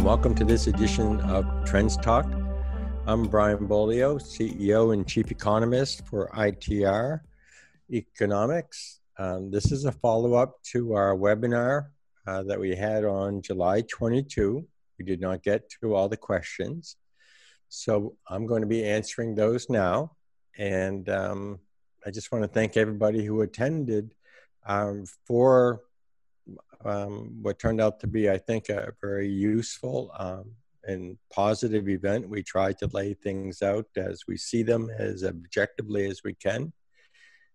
and welcome to this edition of Trends Talk. I'm Brian Beaulieu, CEO and Chief Economist for ITR Economics. Um, this is a follow up to our webinar uh, that we had on July 22. We did not get to all the questions. So I'm going to be answering those now. And um, I just want to thank everybody who attended um, for um, what turned out to be, I think, a very useful um, and positive event. We try to lay things out as we see them as objectively as we can.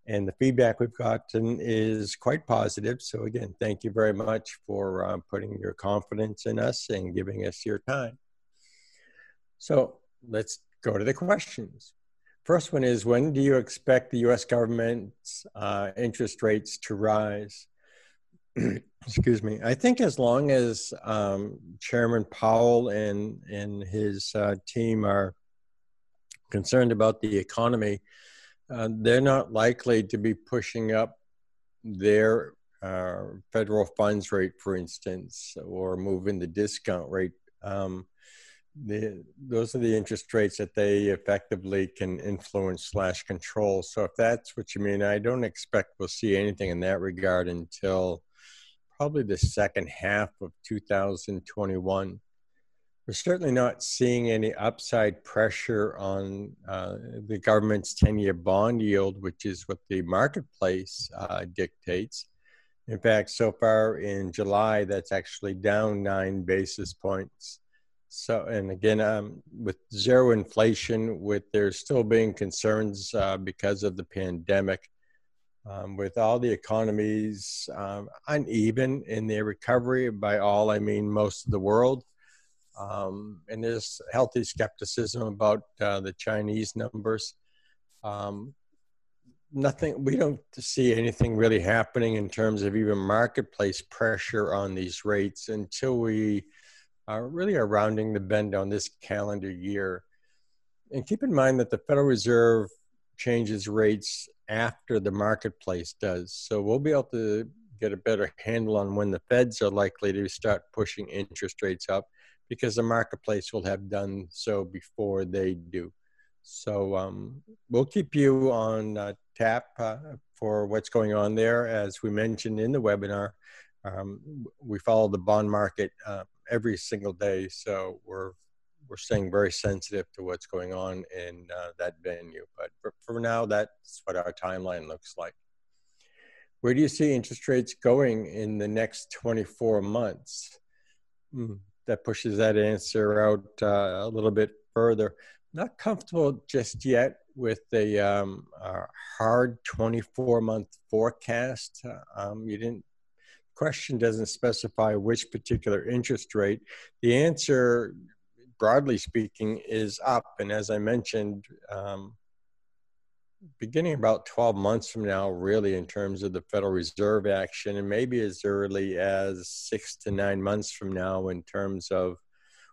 And the feedback we've gotten is quite positive. So, again, thank you very much for uh, putting your confidence in us and giving us your time. So, let's go to the questions. First one is When do you expect the US government's uh, interest rates to rise? excuse me. I think as long as um, Chairman Powell and and his uh, team are concerned about the economy, uh, they're not likely to be pushing up their uh, federal funds rate, for instance, or moving the discount rate. Um, the, those are the interest rates that they effectively can influence slash control. So if that's what you mean, I don't expect we'll see anything in that regard until probably the second half of 2021. We're certainly not seeing any upside pressure on uh, the government's 10 year bond yield, which is what the marketplace uh, dictates. In fact, so far in July, that's actually down nine basis points. So, and again, um, with zero inflation, with there still being concerns uh, because of the pandemic, um, with all the economies um, uneven in their recovery. By all, I mean most of the world. Um, and there's healthy skepticism about uh, the Chinese numbers. Um, nothing, we don't see anything really happening in terms of even marketplace pressure on these rates until we really are rounding the bend on this calendar year. And keep in mind that the Federal Reserve changes rates after the marketplace does. So we'll be able to get a better handle on when the feds are likely to start pushing interest rates up because the marketplace will have done so before they do. So um, we'll keep you on uh, tap uh, for what's going on there. As we mentioned in the webinar, um, we follow the bond market uh, every single day. So we're we're staying very sensitive to what's going on in uh, that venue. But for, for now, that's what our timeline looks like. Where do you see interest rates going in the next 24 months? Mm, that pushes that answer out uh, a little bit further. Not comfortable just yet with the um, hard 24 month forecast. Um, you didn't question doesn't specify which particular interest rate. The answer broadly speaking, is up. And as I mentioned, um, beginning about 12 months from now, really, in terms of the Federal Reserve action, and maybe as early as six to nine months from now, in terms of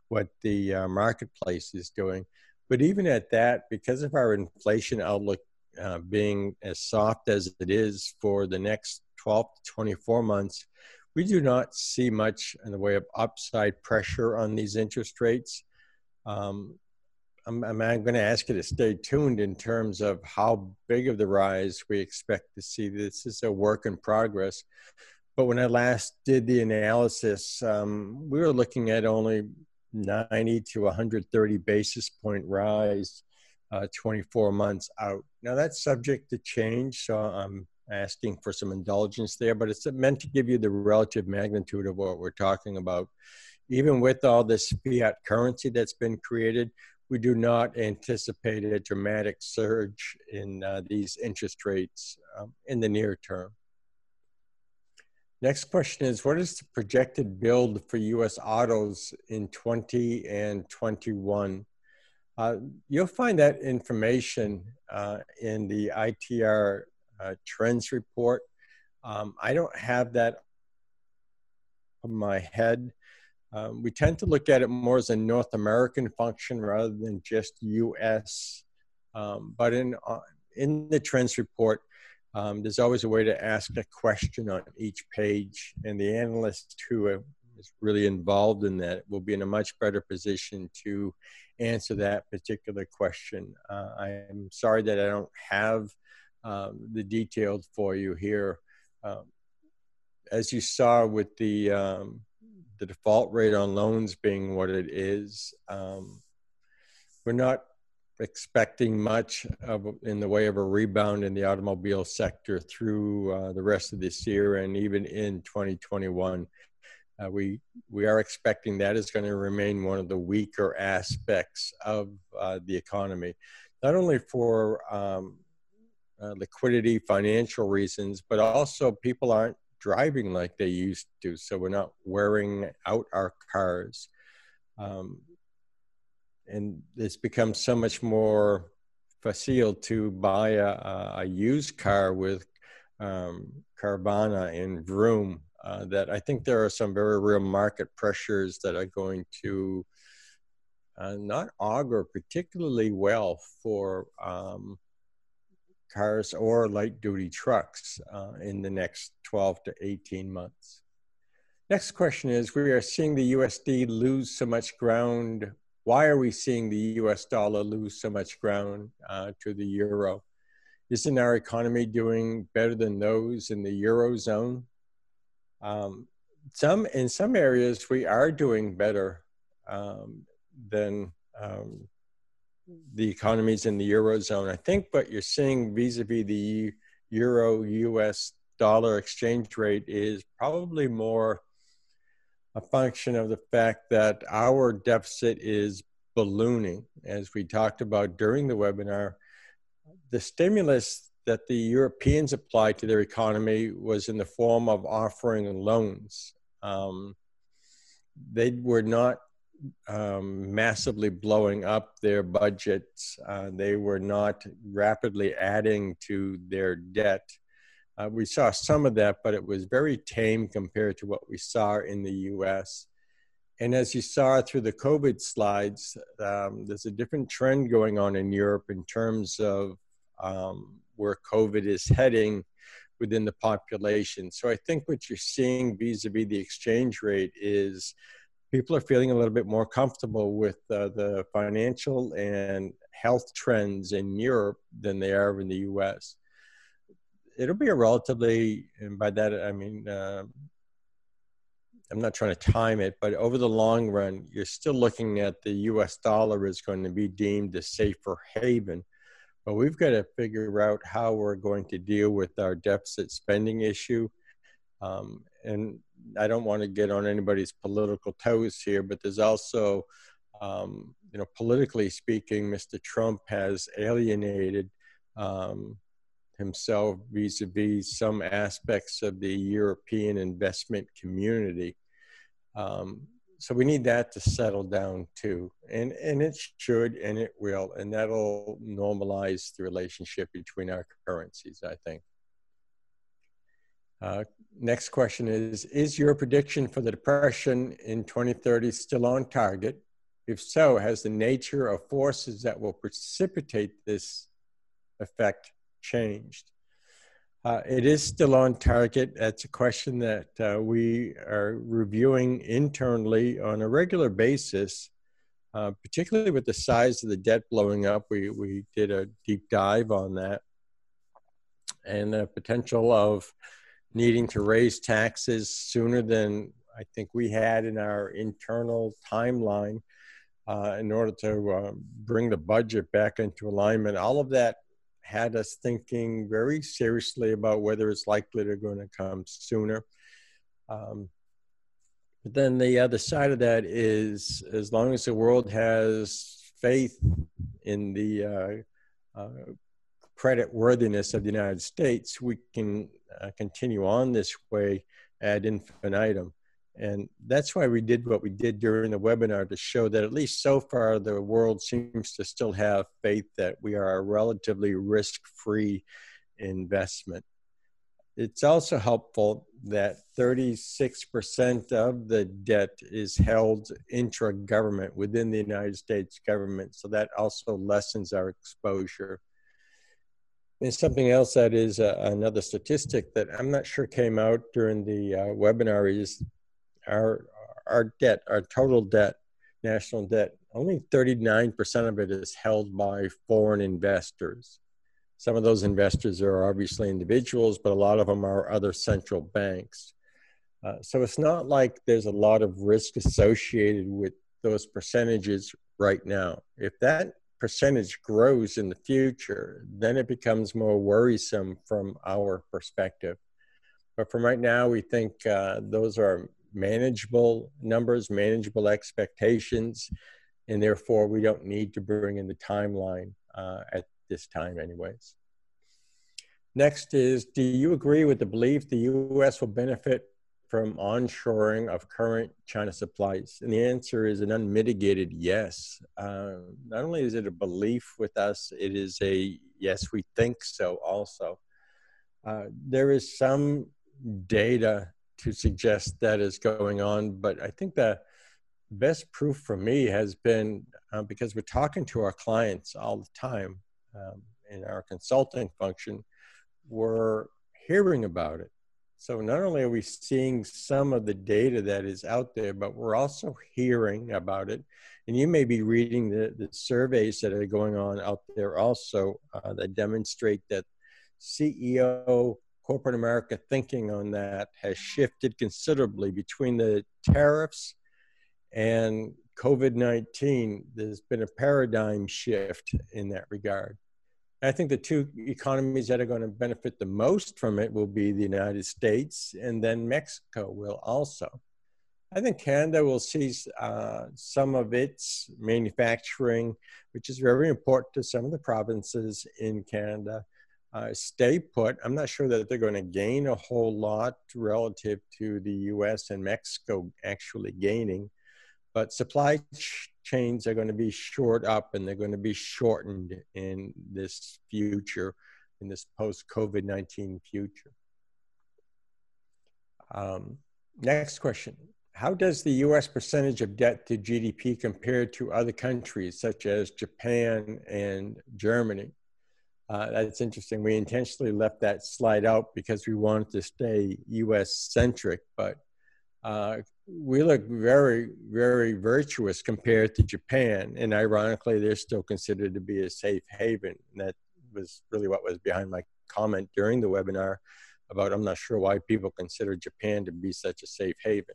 what the uh, marketplace is doing. But even at that, because of our inflation outlook uh, being as soft as it is for the next 12 to 24 months, we do not see much in the way of upside pressure on these interest rates. Um, I'm, I'm going to ask you to stay tuned in terms of how big of the rise we expect to see. This is a work in progress. But when I last did the analysis, um, we were looking at only 90 to 130 basis point rise uh, 24 months out. Now that's subject to change, so I'm asking for some indulgence there, but it's meant to give you the relative magnitude of what we're talking about even with all this fiat currency that's been created, we do not anticipate a dramatic surge in uh, these interest rates um, in the near term. Next question is What is the projected build for US autos in 20 and 21? Uh, you'll find that information uh, in the ITR uh, trends report. Um, I don't have that on my head. Um, we tend to look at it more as a North American function rather than just U.S. Um, but in uh, in the trends report, um, there's always a way to ask a question on each page, and the analyst who uh, really involved in that will be in a much better position to answer that particular question. Uh, I'm sorry that I don't have um, the details for you here. Um, as you saw with the um, the default rate on loans being what it is, um, we're not expecting much of, in the way of a rebound in the automobile sector through uh, the rest of this year and even in 2021. Uh, we we are expecting that is going to remain one of the weaker aspects of uh, the economy, not only for um, uh, liquidity, financial reasons, but also people aren't driving like they used to, so we're not wearing out our cars. Um, and it's become so much more facile to buy a, a used car with um, Carvana and Vroom uh, that I think there are some very real market pressures that are going to uh, not augur particularly well for um, cars or light duty trucks uh, in the next 12 to 18 months. Next question is We are seeing the USD lose so much ground why are we seeing the US dollar lose so much ground uh, to the euro? Isn't our economy doing better than those in the eurozone? Um, some in some areas we are doing better um, than um, the economies in the eurozone. I think what you're seeing vis-a-vis the euro US dollar exchange rate is probably more a function of the fact that our deficit is ballooning, as we talked about during the webinar. The stimulus that the Europeans applied to their economy was in the form of offering loans. Um, they were not um, massively blowing up their budgets. Uh, they were not rapidly adding to their debt. Uh, we saw some of that, but it was very tame compared to what we saw in the US. And as you saw through the COVID slides, um, there's a different trend going on in Europe in terms of um, where COVID is heading within the population. So I think what you're seeing vis a vis the exchange rate is people are feeling a little bit more comfortable with uh, the financial and health trends in Europe than they are in the US it'll be a relatively, and by that I mean, uh, I'm not trying to time it, but over the long run, you're still looking at the US dollar is going to be deemed a safer haven. But we've got to figure out how we're going to deal with our deficit spending issue. Um, and I don't want to get on anybody's political toes here, but there's also, um, you know, politically speaking, Mr. Trump has alienated um, himself vis-a-vis some aspects of the European investment community. Um, so we need that to settle down too, and and it should and it will, and that'll normalize the relationship between our currencies. I think. Uh, next question is: Is your prediction for the depression in 2030 still on target? If so, has the nature of forces that will precipitate this effect changed. Uh, it is still on target. That's a question that uh, we are reviewing internally on a regular basis, uh, particularly with the size of the debt blowing up. We, we did a deep dive on that and the potential of needing to raise taxes sooner than I think we had in our internal timeline uh, in order to uh, bring the budget back into alignment. All of that had us thinking very seriously about whether it's likely they're going to come sooner. Um, but then the other side of that is as long as the world has faith in the uh, uh, credit worthiness of the United States, we can uh, continue on this way ad infinitum. And that's why we did what we did during the webinar to show that at least so far the world seems to still have faith that we are a relatively risk free investment. It's also helpful that 36% of the debt is held intra government within the United States government. So that also lessens our exposure. And something else that is uh, another statistic that I'm not sure came out during the uh, webinar is our our debt, our total debt, national debt, only 39% of it is held by foreign investors. Some of those investors are obviously individuals, but a lot of them are other central banks. Uh, so it's not like there's a lot of risk associated with those percentages right now. If that percentage grows in the future, then it becomes more worrisome from our perspective. But from right now, we think uh, those are manageable numbers, manageable expectations, and therefore we don't need to bring in the timeline uh, at this time, anyways. Next is Do you agree with the belief the US will benefit from onshoring of current China supplies? And the answer is an unmitigated yes. Uh, not only is it a belief with us, it is a yes, we think so also. Uh, there is some data to suggest that is going on. But I think the best proof for me has been uh, because we're talking to our clients all the time um, in our consulting function, we're hearing about it. So not only are we seeing some of the data that is out there, but we're also hearing about it. And you may be reading the, the surveys that are going on out there also uh, that demonstrate that CEO corporate America thinking on that has shifted considerably between the tariffs and COVID 19. There's been a paradigm shift in that regard. I think the two economies that are going to benefit the most from it will be the United States and then Mexico will also. I think Canada will see uh, some of its manufacturing, which is very important to some of the provinces in Canada, uh, stay put. I'm not sure that they're going to gain a whole lot relative to the US and Mexico actually gaining, but supply ch- chains are going to be short up and they're going to be shortened in this future, in this post COVID 19 future. Um, next question. How does the US percentage of debt to GDP compare to other countries such as Japan and Germany? Uh, that's interesting. We intentionally left that slide out because we wanted to stay US centric, but uh, we look very, very virtuous compared to Japan. And ironically, they're still considered to be a safe haven. And that was really what was behind my comment during the webinar about I'm not sure why people consider Japan to be such a safe haven.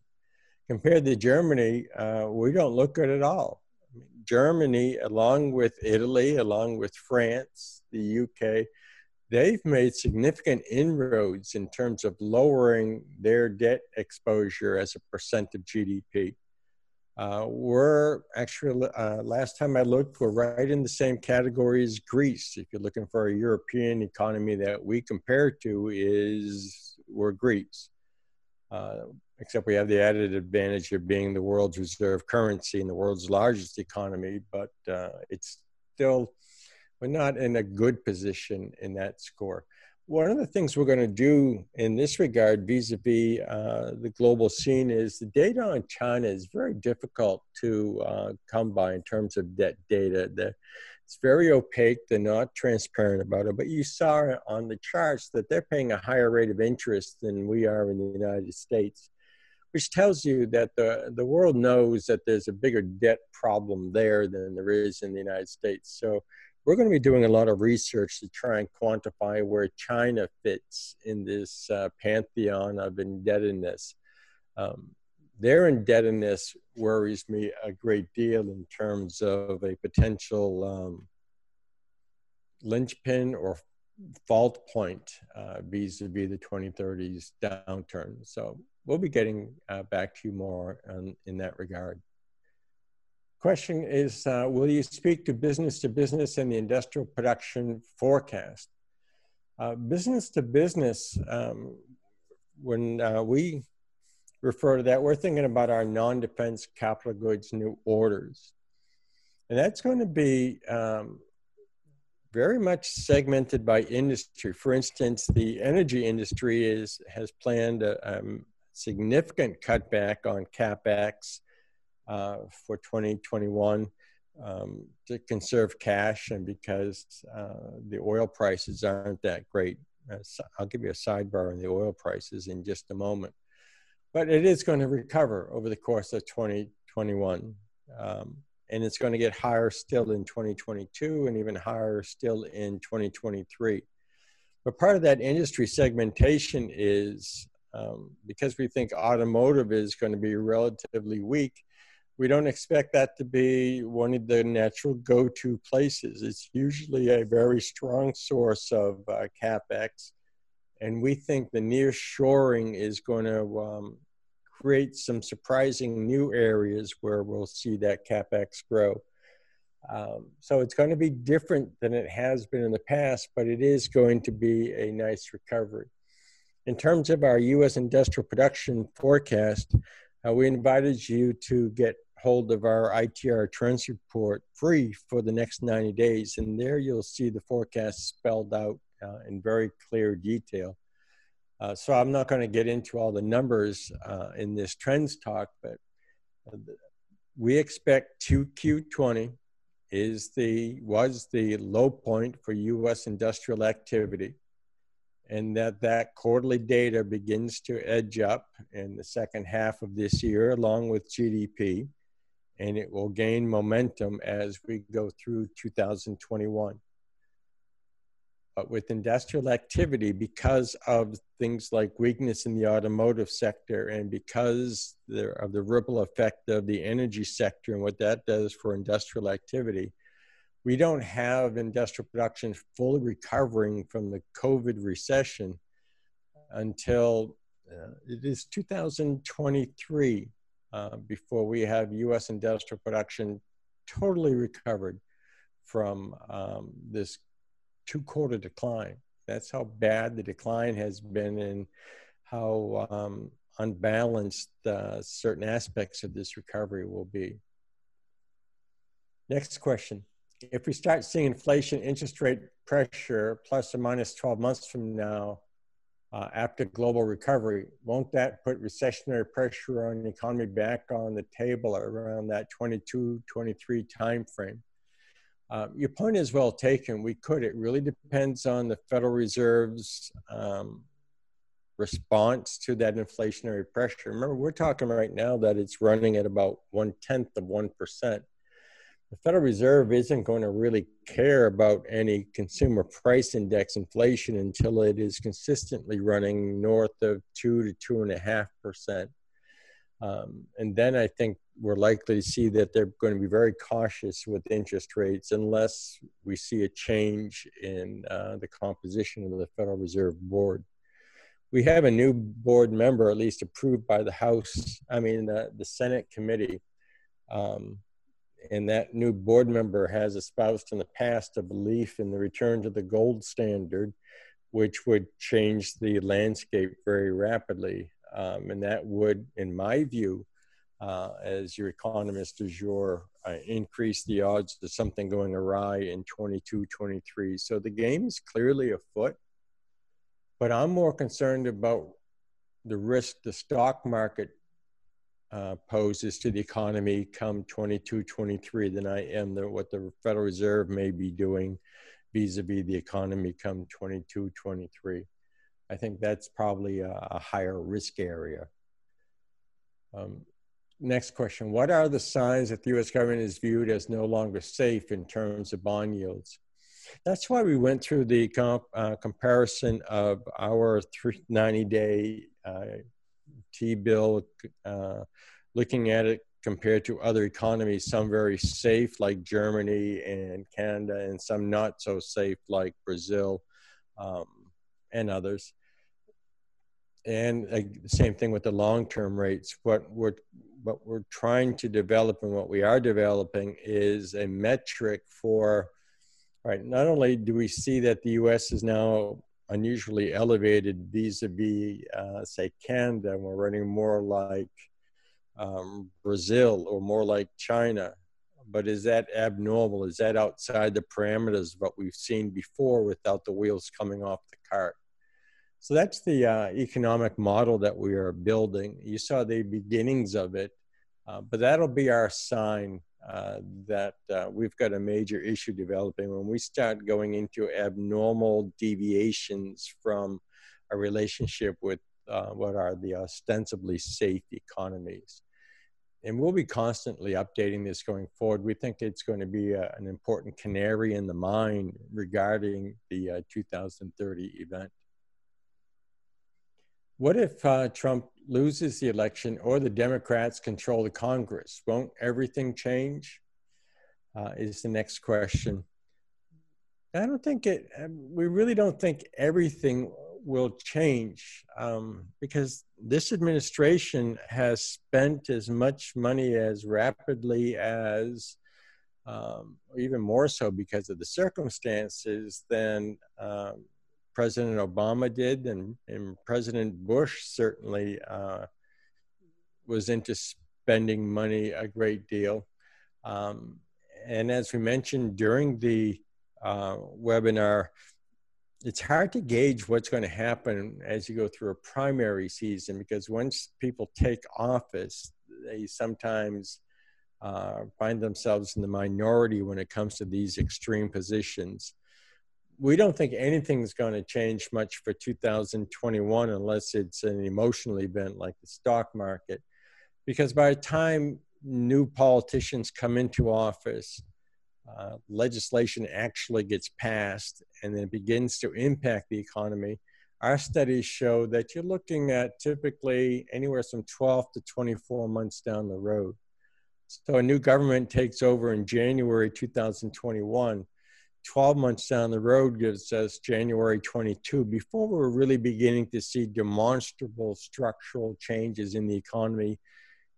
Compared to Germany, uh, we don't look good at all. Germany, along with Italy, along with France, the UK, they've made significant inroads in terms of lowering their debt exposure as a percent of GDP. Uh, we're actually, uh, last time I looked, we're right in the same category as Greece. If you're looking for a European economy that we compare to, is we're Greece. Uh, except we have the added advantage of being the world's reserve currency and the world's largest economy, but uh, it's still, we're not in a good position in that score. One of the things we're going to do in this regard, vis a vis the global scene, is the data on China is very difficult to uh, come by in terms of debt data. The, it's very opaque. They're not transparent about it. But you saw on the charts that they're paying a higher rate of interest than we are in the United States which tells you that the, the world knows that there's a bigger debt problem there than there is in the United States. So we're going to be doing a lot of research to try and quantify where China fits in this uh, pantheon of indebtedness. Um, their indebtedness worries me a great deal in terms of a potential um, linchpin or fault point uh, vis-a-vis the 2030s downturn. So we'll be getting uh, back to you more on, in that regard. Question is, uh, will you speak to business to business and the industrial production forecast? Uh, business to business, um, when uh, we refer to that, we're thinking about our non-defense capital goods new orders. And that's going to be um, very much segmented by industry. For instance, the energy industry is has planned a, um, significant cutback on capex uh, for 2021 um, to conserve cash and because uh, the oil prices aren't that great. Uh, I'll give you a sidebar on the oil prices in just a moment. but it is going to recover over the course of 2021. Um, and it's going to get higher still in 2022 and even higher still in 2023. But part of that industry segmentation is um, because we think automotive is going to be relatively weak, we don't expect that to be one of the natural go to places. It's usually a very strong source of uh, capex. And we think the near shoring is going to um, create some surprising new areas where we'll see that capex grow. Um, so it's going to be different than it has been in the past, but it is going to be a nice recovery. In terms of our U.S. industrial production forecast, uh, we invited you to get hold of our ITR trends report free for the next 90 days, and there you'll see the forecast spelled out uh, in very clear detail. Uh, so I'm not going to get into all the numbers uh, in this trends talk, but uh, we expect 2Q20 is the was the low point for U.S. industrial activity, and that that quarterly data begins to edge up in the second half of this year, along with GDP, and it will gain momentum as we go through 2021 but with industrial activity because of things like weakness in the automotive sector and because of the ripple effect of the energy sector and what that does for industrial activity we don't have industrial production fully recovering from the covid recession until uh, it is 2023 uh, before we have us industrial production totally recovered from um, this two quarter decline. That's how bad the decline has been and how um, unbalanced uh, certain aspects of this recovery will be. Next question. If we start seeing inflation interest rate pressure plus or minus 12 months from now, uh, after global recovery, won't that put recessionary pressure on the economy back on the table around that 22, 23 timeframe? Uh, your point is well taken. We could. It really depends on the Federal Reserve's um, response to that inflationary pressure. Remember, we're talking right now that it's running at about one tenth of one percent. The Federal Reserve isn't going to really care about any consumer price index inflation until it is consistently running north of two to two and a half percent. Um, and then I think we're likely to see that they're going to be very cautious with interest rates unless we see a change in uh, the composition of the Federal Reserve Board. We have a new board member, at least approved by the House, I mean, the, the Senate committee. Um, and that new board member has espoused in the past a belief in the return to the gold standard, which would change the landscape very rapidly. Um, and that would, in my view, uh, as your economist, as your uh, increase the odds of something going awry in 22, 23. So the game is clearly afoot, but I'm more concerned about the risk the stock market uh, poses to the economy come 22, 23 than I am the, what the Federal Reserve may be doing vis-a-vis the economy come 22, 23. I think that's probably a, a higher risk area. Um, next question. What are the signs that the US government is viewed as no longer safe in terms of bond yields? That's why we went through the comp, uh, comparison of our 90 day uh, T bill, uh, looking at it compared to other economies, some very safe like Germany and Canada, and some not so safe like Brazil um, and others and uh, the same thing with the long-term rates. What we're what we're trying to develop and what we are developing is a metric for right. Not only do we see that the U.S. is now unusually elevated vis-a-vis, uh, say, Canada, and we're running more like um, Brazil or more like China. But is that abnormal? Is that outside the parameters of what we've seen before without the wheels coming off the cart? So that's the uh, economic model that we are building. You saw the beginnings of it, uh, but that'll be our sign uh, that uh, we've got a major issue developing when we start going into abnormal deviations from a relationship with uh, what are the ostensibly safe economies. And we'll be constantly updating this going forward. We think it's going to be a, an important canary in the mine regarding the uh, 2030 event. What if uh, Trump loses the election or the Democrats control the Congress? Won't everything change? Uh, is the next question. I don't think it, um, we really don't think everything will change um, because this administration has spent as much money as rapidly as, um, even more so because of the circumstances, than um, President Obama did, and, and President Bush certainly uh, was into spending money a great deal. Um, and as we mentioned during the uh, webinar, it's hard to gauge what's going to happen as you go through a primary season because once people take office, they sometimes uh, find themselves in the minority when it comes to these extreme positions. We don't think anything's going to change much for 2021 unless it's an emotional event like the stock market. Because by the time new politicians come into office, uh, legislation actually gets passed and then begins to impact the economy, our studies show that you're looking at typically anywhere from 12 to 24 months down the road. So a new government takes over in January 2021. 12 months down the road gives us January 22 before we're really beginning to see demonstrable structural changes in the economy,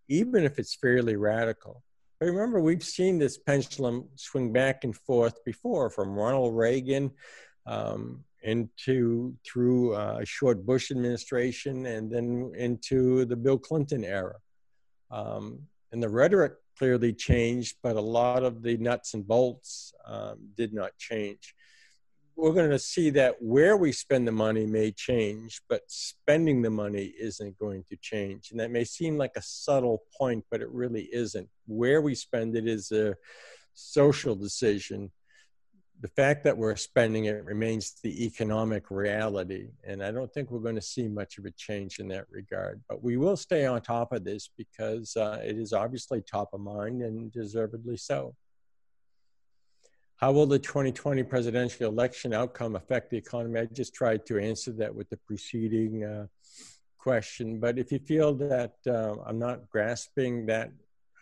even if it's fairly radical. But remember, we've seen this pendulum swing back and forth before, from Ronald Reagan um, into through uh, a short Bush administration, and then into the Bill Clinton era. Um, and the rhetoric clearly changed, but a lot of the nuts and bolts um, did not change we're going to see that where we spend the money may change, but spending the money isn't going to change. And that may seem like a subtle point, but it really isn't. Where we spend it is a social decision. The fact that we're spending it remains the economic reality. And I don't think we're going to see much of a change in that regard. But we will stay on top of this because uh, it is obviously top of mind and deservedly so. How will the 2020 presidential election outcome affect the economy? I just tried to answer that with the preceding uh, question. But if you feel that uh, I'm not grasping that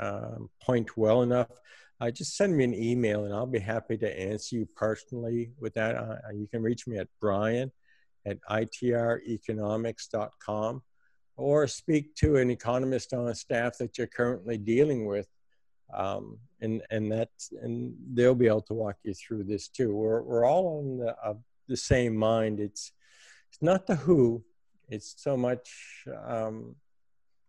um, point well enough, uh, just send me an email and I'll be happy to answer you personally with that. Uh, you can reach me at brian at itreconomics.com or speak to an economist on staff that you're currently dealing with um, and and that's and they'll be able to walk you through this too. We're we're all on the uh, the same mind. It's it's not the who. It's so much um,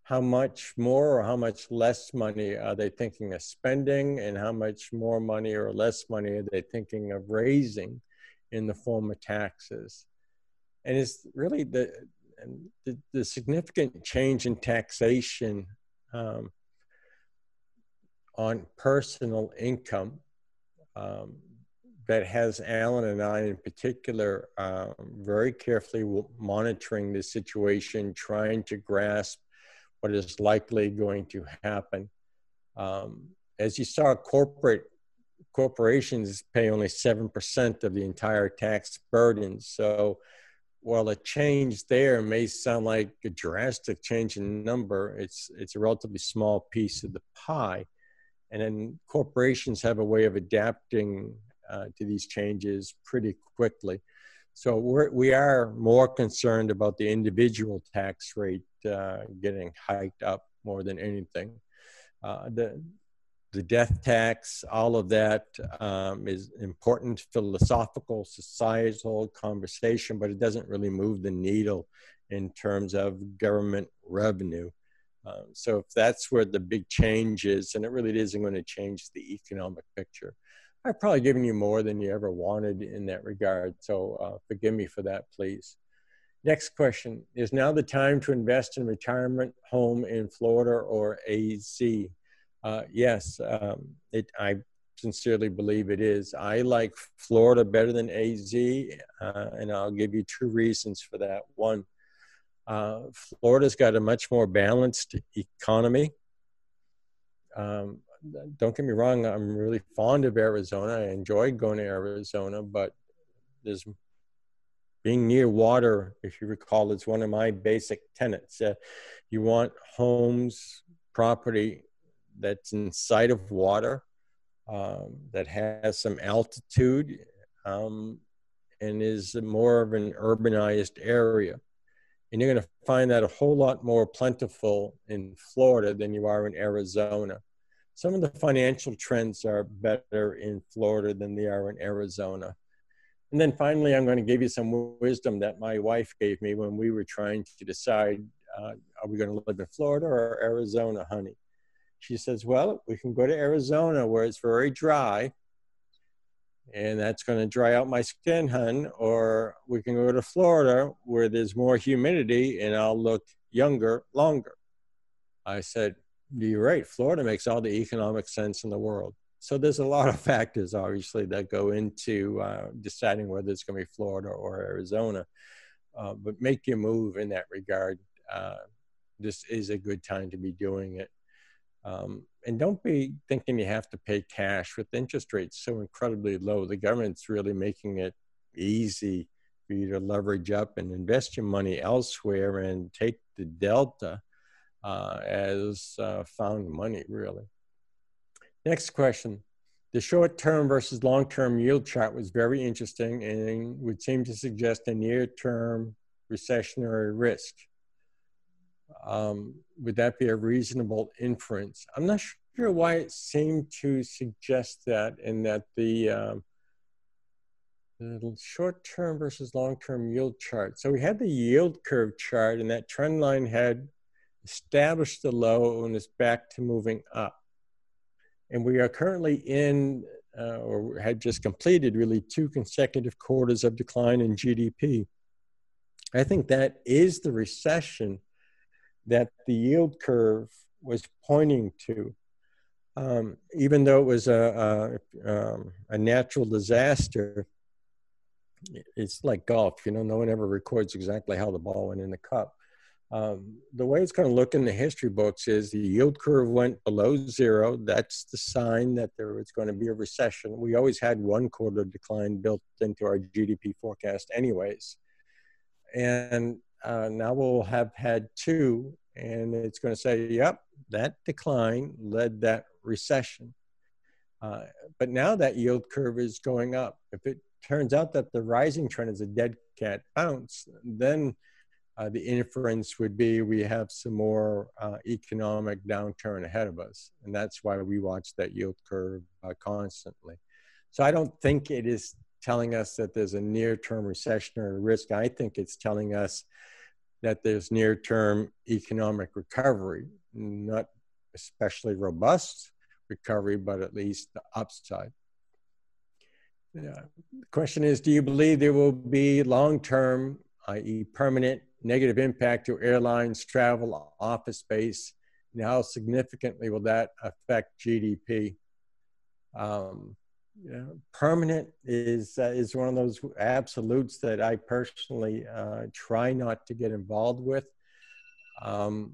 how much more or how much less money are they thinking of spending, and how much more money or less money are they thinking of raising in the form of taxes. And it's really the the, the significant change in taxation um, on personal income um, that has Alan and I in particular um, very carefully monitoring the situation, trying to grasp what is likely going to happen. Um, as you saw, corporate corporations pay only 7% of the entire tax burden. So while a change there may sound like a drastic change in number, it's, it's a relatively small piece of the pie. And then corporations have a way of adapting uh, to these changes pretty quickly. So we're, we are more concerned about the individual tax rate uh, getting hiked up more than anything. Uh, the, the death tax, all of that um, is important philosophical, societal conversation, but it doesn't really move the needle in terms of government revenue. Um, so if that's where the big change is, and it really isn't going to change the economic picture. I've probably given you more than you ever wanted in that regard, so uh, forgive me for that, please. Next question, is now the time to invest in retirement home in Florida or AZ? Uh, yes, um, it, I sincerely believe it is. I like Florida better than AZ, uh, and I'll give you two reasons for that. One, Uh, Florida's got a much more balanced economy. Um, don't get me wrong, I'm really fond of Arizona. I enjoy going to Arizona, but there's being near water, if you recall, is one of my basic tenets. Uh, you want homes, property that's in sight of water, um, that has some altitude, um, and is more of an urbanized area. And you're going to find that a whole lot more plentiful in Florida than you are in Arizona. Some of the financial trends are better in Florida than they are in Arizona. And then finally, I'm going to give you some wisdom that my wife gave me when we were trying to decide uh, are we going to live in Florida or Arizona, honey? She says, Well, we can go to Arizona where it's very dry, and that's going to dry out my skin, hun, or we can go to Florida where there's more humidity and I'll look younger longer. I said, You're right. Florida makes all the economic sense in the world so there's a lot of factors obviously that go into uh, deciding whether it's going to be florida or arizona. Uh, but make your move in that regard uh, this is a good time to be doing it. Um, and don't be thinking you have to pay cash with interest rates so incredibly low. The government's really making it easy for you to leverage up and invest your money elsewhere and take the delta uh, as uh, found money really Next question. The short term versus long term yield chart was very interesting and would seem to suggest a near term recessionary risk. Um, would that be a reasonable inference? I'm not sure why it seemed to suggest that, and that the, um, the short term versus long term yield chart. So we had the yield curve chart, and that trend line had established the low and is back to moving up and we are currently in uh, or had just completed really two consecutive quarters of decline in GDP. I think that is the recession that the yield curve was pointing to. Um, even though it was a, a, um, a, natural disaster, it's like golf, you know, no one ever records exactly how the ball went in the cup. Um, the way it's going to look in the history books is the yield curve went below zero. That's the sign that there was going to be a recession. We always had one quarter decline built into our GDP forecast, anyways. And uh, now we'll have had two, and it's going to say, yep, that decline led that recession. Uh, but now that yield curve is going up. If it turns out that the rising trend is a dead cat bounce, then uh, the inference would be we have some more uh, economic downturn ahead of us. And that's why we watch that yield curve uh, constantly. So I don't think it is telling us that there's a near term recessionary risk. I think it's telling us that there's near term economic recovery, not especially robust recovery, but at least the upside. Yeah. The question is Do you believe there will be long term, i.e., permanent negative impact to airlines, travel, office space, and how significantly will that affect GDP? Um, you know, permanent is uh, is one of those absolutes that I personally uh, try not to get involved with. Um,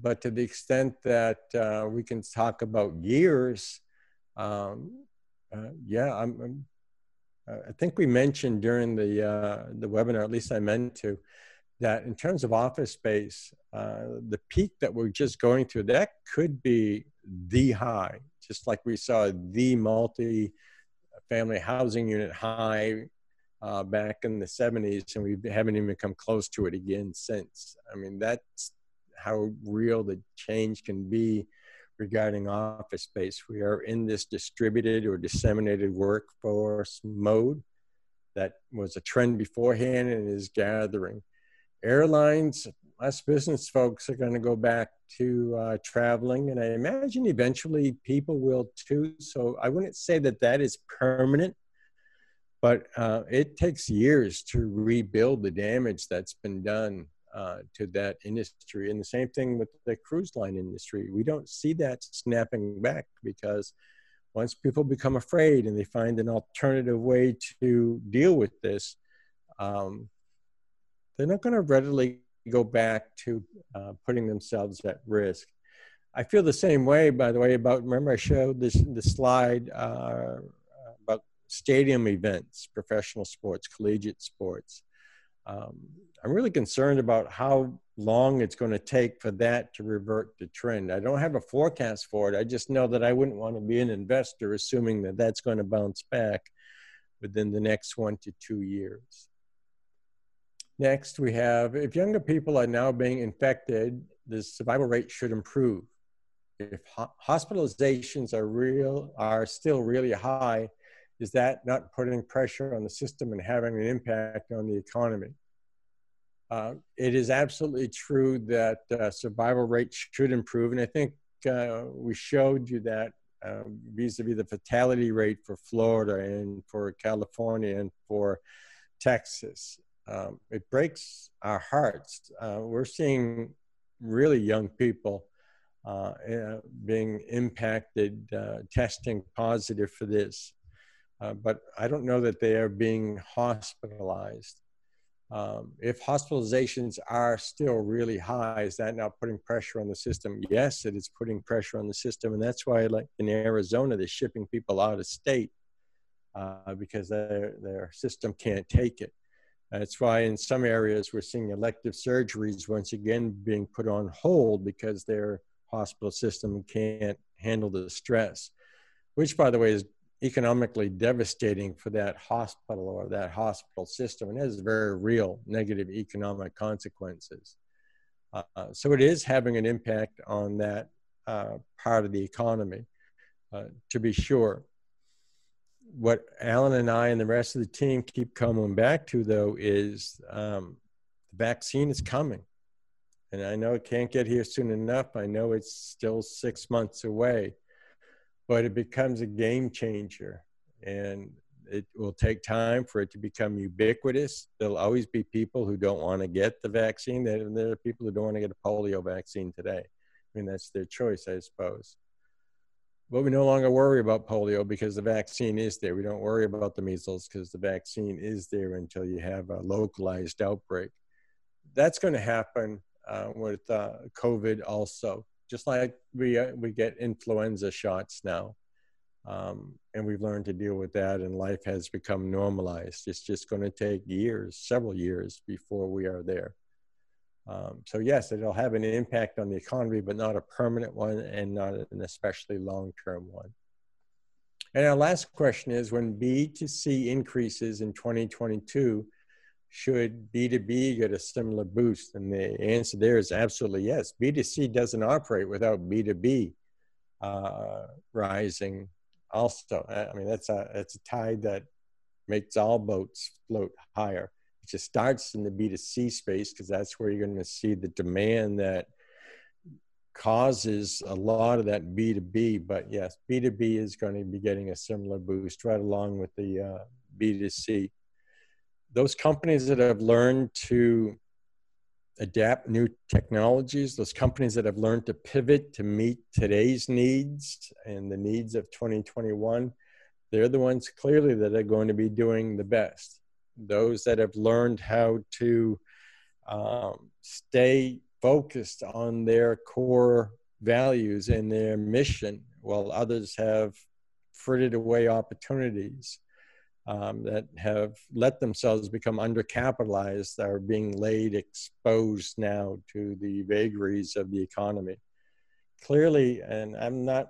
but to the extent that uh, we can talk about years, um, uh, yeah, I'm, I'm, i think we mentioned during the uh, the webinar, at least I meant to, that in terms of office space, uh, the peak that we're just going through, that could be the high, just like we saw the multi family housing unit high uh, back in the 70s, and we haven't even come close to it again since. I mean, that's how real the change can be regarding office space. We are in this distributed or disseminated workforce mode that was a trend beforehand and is gathering airlines, us business folks are going to go back to uh, traveling, and I imagine eventually people will too. So I wouldn't say that that is permanent, but uh, it takes years to rebuild the damage that's been done uh, to that industry. And the same thing with the cruise line industry. We don't see that snapping back because once people become afraid and they find an alternative way to deal with this, um, they're not going to readily go back to uh, putting themselves at risk. I feel the same way, by the way, about remember I showed this the slide uh, about stadium events, professional sports, collegiate sports. Um, I'm really concerned about how long it's going to take for that to revert to trend. I don't have a forecast for it. I just know that I wouldn't want to be an investor assuming that that's going to bounce back within the next one to two years. Next, we have if younger people are now being infected, the survival rate should improve. If hospitalizations are real are still really high, is that not putting pressure on the system and having an impact on the economy? Uh, it is absolutely true that uh, survival rates should improve, and I think uh, we showed you that um, vis-a-vis the fatality rate for Florida and for California and for Texas. Um, it breaks our hearts. Uh, we're seeing really young people uh, uh, being impacted, uh, testing positive for this. Uh, but I don't know that they are being hospitalized. Um, if hospitalizations are still really high, is that now putting pressure on the system? Yes, it is putting pressure on the system. And that's why, like in Arizona, they're shipping people out of state uh, because their, their system can't take it. That's why in some areas we're seeing elective surgeries once again being put on hold because their hospital system can't handle the stress, which, by the way, is economically devastating for that hospital or that hospital system and has very real negative economic consequences. Uh, so it is having an impact on that uh, part of the economy, uh, to be sure. What Alan and I and the rest of the team keep coming back to, though, is um, the vaccine is coming. And I know it can't get here soon enough. I know it's still six months away but it becomes a game changer and it will take time for it to become ubiquitous. There'll always be people who don't want to get the vaccine. There, are people who don't want to get a polio vaccine today. I mean, that's their choice, I suppose. But we no longer worry about polio because the vaccine is there. We don't worry about the measles because the vaccine is there until you have a localized outbreak. That's going to happen uh, with uh, COVID also just like we uh, we get influenza shots now, um, and we've learned to deal with that, and life has become normalized. It's just going to take years, several years, before we are there. Um, so yes, it'll have an impact on the economy, but not a permanent one, and not an especially long-term one. And our last question is: When B2C increases in 2022 should B2B get a similar boost? And the answer there is absolutely yes. B2C doesn't operate without B2B uh, rising also. I mean, that's a, that's a tide that makes all boats float higher. Just starts in the B2C space because that's where you're going to see the demand that causes a lot of that B2B. But yes, B2B is going to be getting a similar boost right along with the uh, B2C those companies that have learned to adapt new technologies, those companies that have learned to pivot to meet today's needs and the needs of 2021, they're the ones clearly that are going to be doing the best. Those that have learned how to um, stay focused on their core values and their mission, while others have frittered away opportunities um, that have let themselves become undercapitalized are being laid exposed now to the vagaries of the economy. Clearly, and I'm not,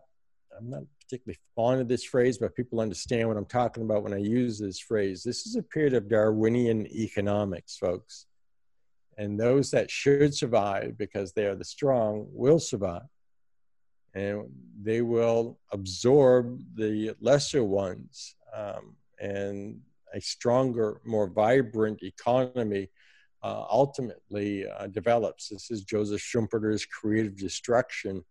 I'm not particularly fond of this phrase, but people understand what I'm talking about when I use this phrase. This is a period of Darwinian economics, folks. And those that should survive because they are the strong will survive. And they will absorb the lesser ones. Um, and a stronger, more vibrant economy uh, ultimately uh, develops. This is Joseph Schumpeter's creative destruction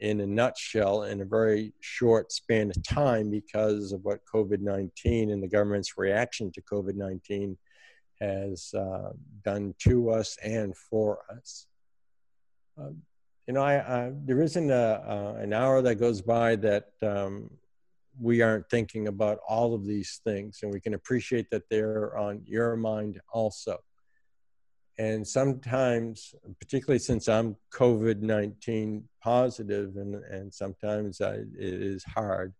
in a nutshell in a very short span of time because of what COVID 19 and the government's reaction to COVID 19 has uh, done to us and for us. Uh, you know, I, I, there isn't a, an hour that goes by that um, we aren't thinking about all of these things and we can appreciate that they're on your mind also and sometimes, particularly since I'm COVID 19 positive, and, and sometimes I, it is hard,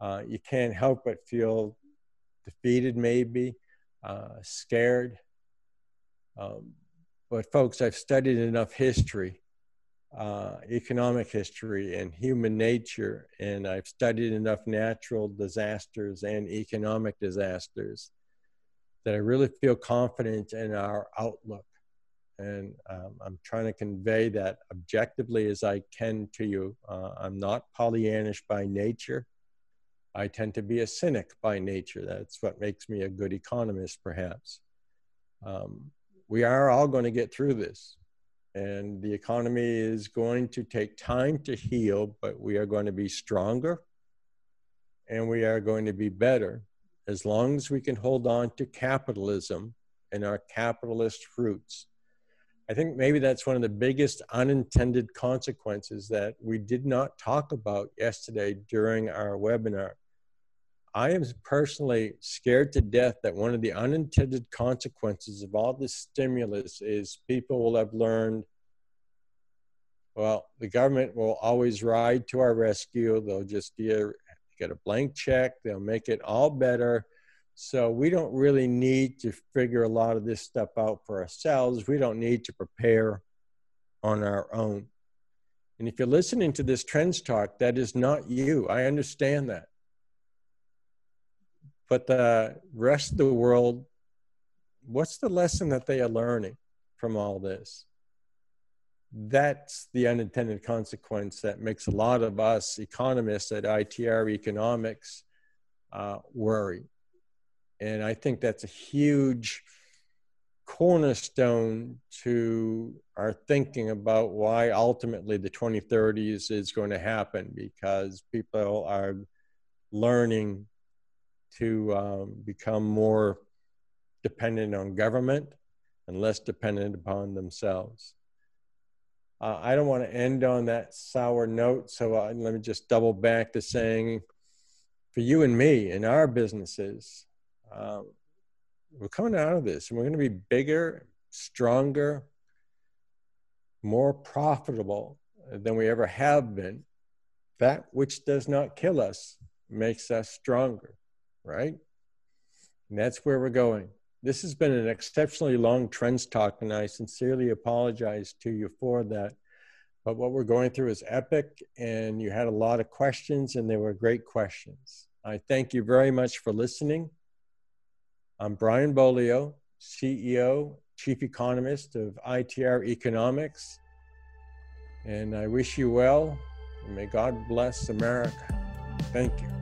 uh, you can't help but feel defeated, maybe, uh, scared. Um, but, folks, I've studied enough history, uh, economic history, and human nature, and I've studied enough natural disasters and economic disasters that I really feel confident in our outlook. And um, I'm trying to convey that objectively as I can to you. Uh, I'm not Pollyannish by nature. I tend to be a cynic by nature. That's what makes me a good economist, perhaps. Um, we are all going to get through this. And the economy is going to take time to heal, but we are going to be stronger and we are going to be better as long as we can hold on to capitalism and our capitalist roots. I think maybe that's one of the biggest unintended consequences that we did not talk about yesterday during our webinar. I am personally scared to death that one of the unintended consequences of all this stimulus is people will have learned well, the government will always ride to our rescue. They'll just get a blank check, they'll make it all better. So we don't really need to figure a lot of this stuff out for ourselves. We don't need to prepare on our own. And if you're listening to this trends talk, that is not you. I understand that. But the rest of the world, what's the lesson that they are learning from all this? That's the unintended consequence that makes a lot of us economists at ITR Economics uh, worry. And I think that's a huge cornerstone to our thinking about why ultimately the 2030s is going to happen because people are learning to um, become more dependent on government and less dependent upon themselves. Uh, I don't want to end on that sour note, so uh, let me just double back to saying for you and me in our businesses, um, we're coming out of this and we're going to be bigger, stronger, more profitable than we ever have been. That which does not kill us makes us stronger, right? And that's where we're going. This has been an exceptionally long trends talk, and I sincerely apologize to you for that. But what we're going through is epic, and you had a lot of questions, and they were great questions. I thank you very much for listening. I'm Brian Beaulieu, CEO, Chief Economist of ITR Economics, and I wish you well, and may God bless America. Thank you.